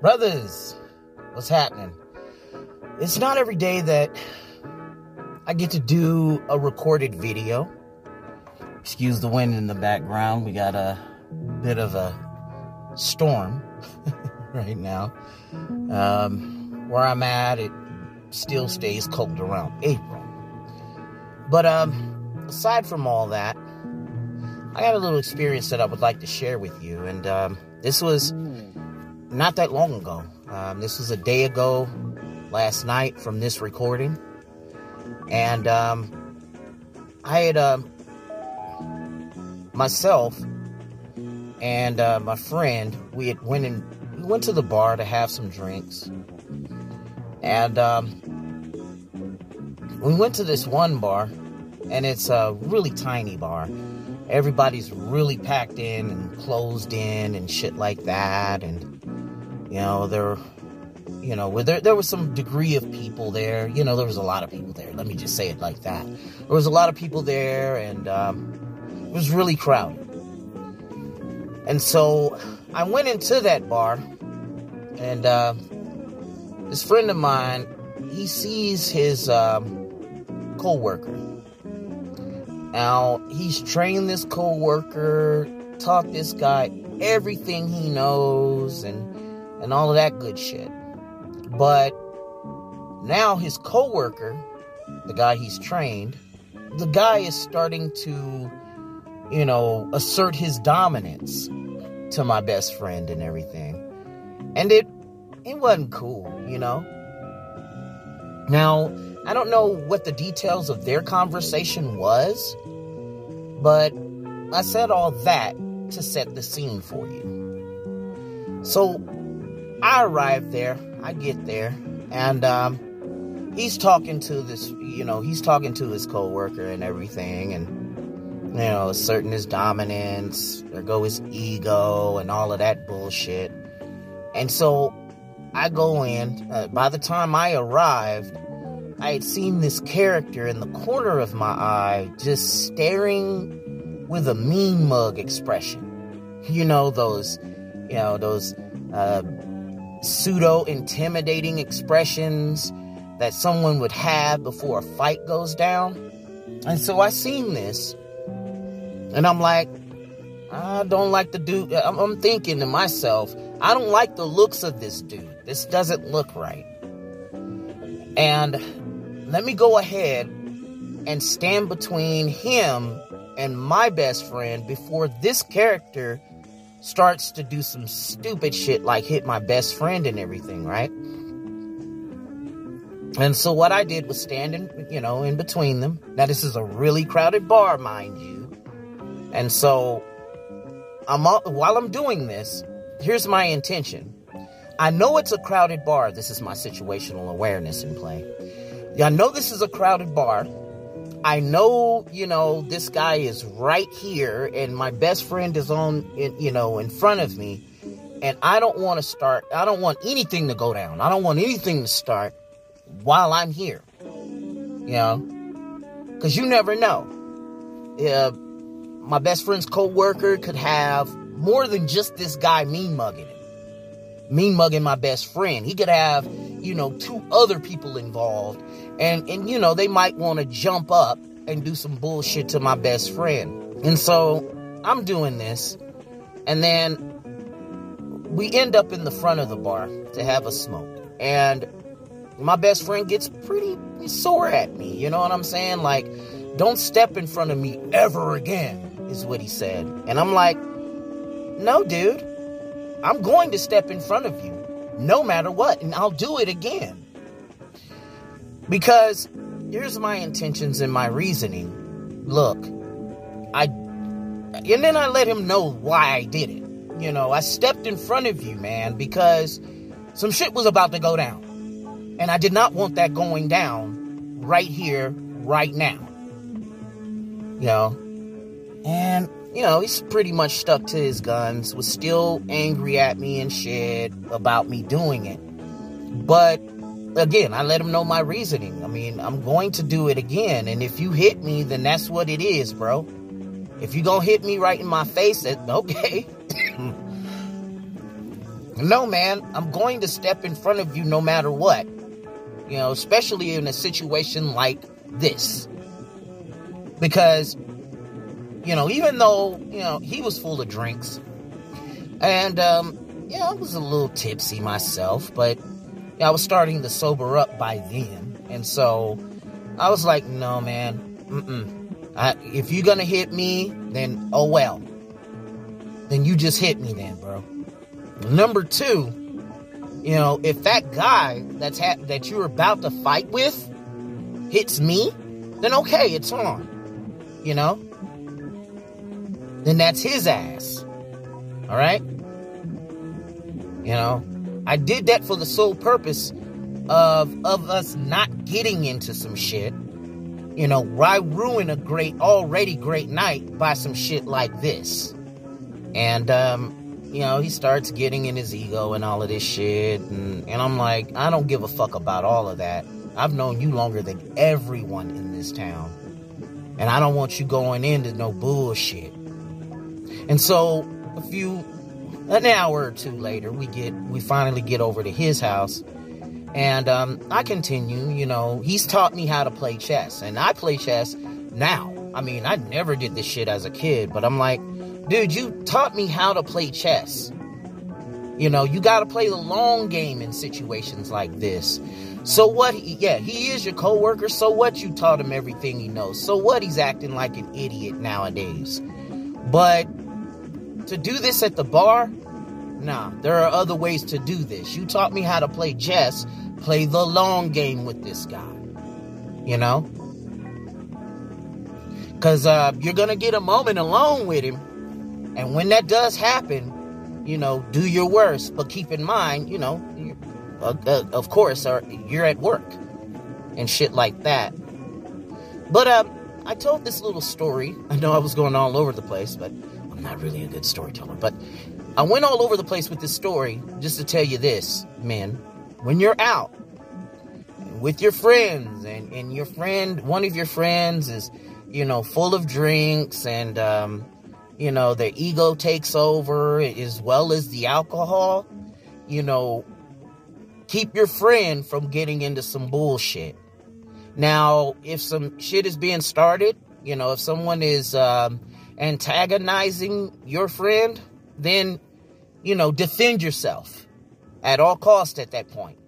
Brothers, what's happening? It's not every day that I get to do a recorded video. Excuse the wind in the background. We got a bit of a storm right now. Um, where I'm at, it still stays cold around April. But um, aside from all that, I got a little experience that I would like to share with you. And um, this was not that long ago. Um, this was a day ago last night from this recording. And um, I had um, myself and uh, my friend, we had went and we went to the bar to have some drinks. And um, we went to this one bar, and it's a really tiny bar. Everybody's really packed in and closed in and shit like that. And you know, there, you know, there there was some degree of people there. You know, there was a lot of people there. Let me just say it like that. There was a lot of people there, and um, it was really crowded. And so I went into that bar, and uh, this friend of mine, he sees his um, co-worker. Now he's trained this co-worker, taught this guy everything he knows, and and all of that good shit. But now his co-worker, the guy he's trained, the guy is starting to, you know, assert his dominance to my best friend and everything. And it it wasn't cool, you know. Now, I don't know what the details of their conversation was, but I said all that to set the scene for you. So I arrive there, I get there, and um, he's talking to this, you know, he's talking to his coworker and everything, and you know, asserting his dominance, there go his ego, and all of that bullshit. And so I go in. Uh, by the time I arrived, I had seen this character in the corner of my eye just staring with a mean mug expression. You know, those, you know, those uh, pseudo intimidating expressions that someone would have before a fight goes down. And so I seen this, and I'm like, I don't like the dude. I'm, I'm thinking to myself, I don't like the looks of this dude. This doesn't look right. And let me go ahead and stand between him and my best friend before this character starts to do some stupid shit like hit my best friend and everything, right? And so what I did was stand in, you know, in between them. Now this is a really crowded bar, mind you. And so I'm while I'm doing this, here's my intention. I know it's a crowded bar. This is my situational awareness in play. I know this is a crowded bar. I know, you know, this guy is right here and my best friend is on, in, you know, in front of me. And I don't want to start, I don't want anything to go down. I don't want anything to start while I'm here. You know? Because you never know. Uh, my best friend's co-worker could have more than just this guy mean mugging him. Mean mugging my best friend. He could have, you know, two other people involved. And and you know, they might want to jump up and do some bullshit to my best friend. And so I'm doing this. And then we end up in the front of the bar to have a smoke. And my best friend gets pretty sore at me. You know what I'm saying? Like, don't step in front of me ever again, is what he said. And I'm like, no, dude. I'm going to step in front of you no matter what, and I'll do it again. Because here's my intentions and my reasoning. Look, I. And then I let him know why I did it. You know, I stepped in front of you, man, because some shit was about to go down. And I did not want that going down right here, right now. You know? And you know, he's pretty much stuck to his guns, was still angry at me and shit about me doing it. But again, I let him know my reasoning. I mean, I'm going to do it again. And if you hit me, then that's what it is, bro. If you gonna hit me right in my face, okay. No, man, I'm going to step in front of you no matter what. You know, especially in a situation like this. Because, you know, even though, you know, he was full of drinks, and, um, yeah, I was a little tipsy myself, but I was starting to sober up by then. And so I was like, no, man, mm-mm. I, if you're going to hit me, then oh well. Then you just hit me then, bro. Number two, you know, if that guy that's ha- that you're about to fight with hits me, then okay, it's on. You know? Then that's his ass. All right? You know, I did that for the sole purpose of of us not getting into some shit. You know, why ruin a great already great night by some shit like this? And um you know, he starts getting in his ego and all of this shit. And, and I'm like, I don't give a fuck about all of that. I've known you longer than everyone in this town. And I don't want you going into no bullshit. And so, a few, an hour or two later, we get, we finally get over to his house. And um, I continue, you know, he's taught me how to play chess. And I play chess now. I mean, I never did this shit as a kid, but I'm like, dude, you taught me how to play chess. You know, you got to play the long game in situations like this. So what? He, yeah, he is your coworker. So what? You taught him everything he knows. So what? He's acting like an idiot nowadays. But to do this at the bar, nah. There are other ways to do this. You taught me how to play chess. Play the long game with this guy. You know, because uh, you're gonna get a moment alone with him and when that does happen, you know, do your worst, but keep in mind, you know, uh, uh, of course, uh, you're at work and shit like that. But um, I told this little story. I know I was going all over the place, but Not really a good storyteller. But I went all over the place with this story just to tell you this, men. When you're out with your friends, and, and your friend, one of your friends is, you know, full of drinks and, um, you know, their ego takes over as well as the alcohol, you know, keep your friend from getting into some bullshit. Now, if some shit is being started, you know, if someone is um, antagonizing your friend, then, you know, defend yourself at all cost at that point.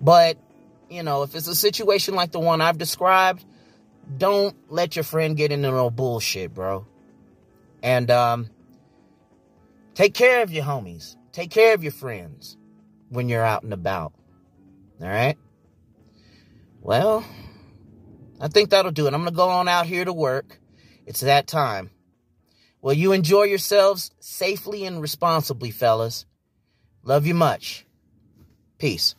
But, you know, if it's a situation like the one I've described, don't let your friend get into no bullshit, bro. And um, take care of your homies. Take care of your friends when you're out and about. All right? Well, I think that'll do it. I'm going to go on out here to work. It's that time. Well, you enjoy yourselves safely and responsibly, fellas. Love you much. Peace.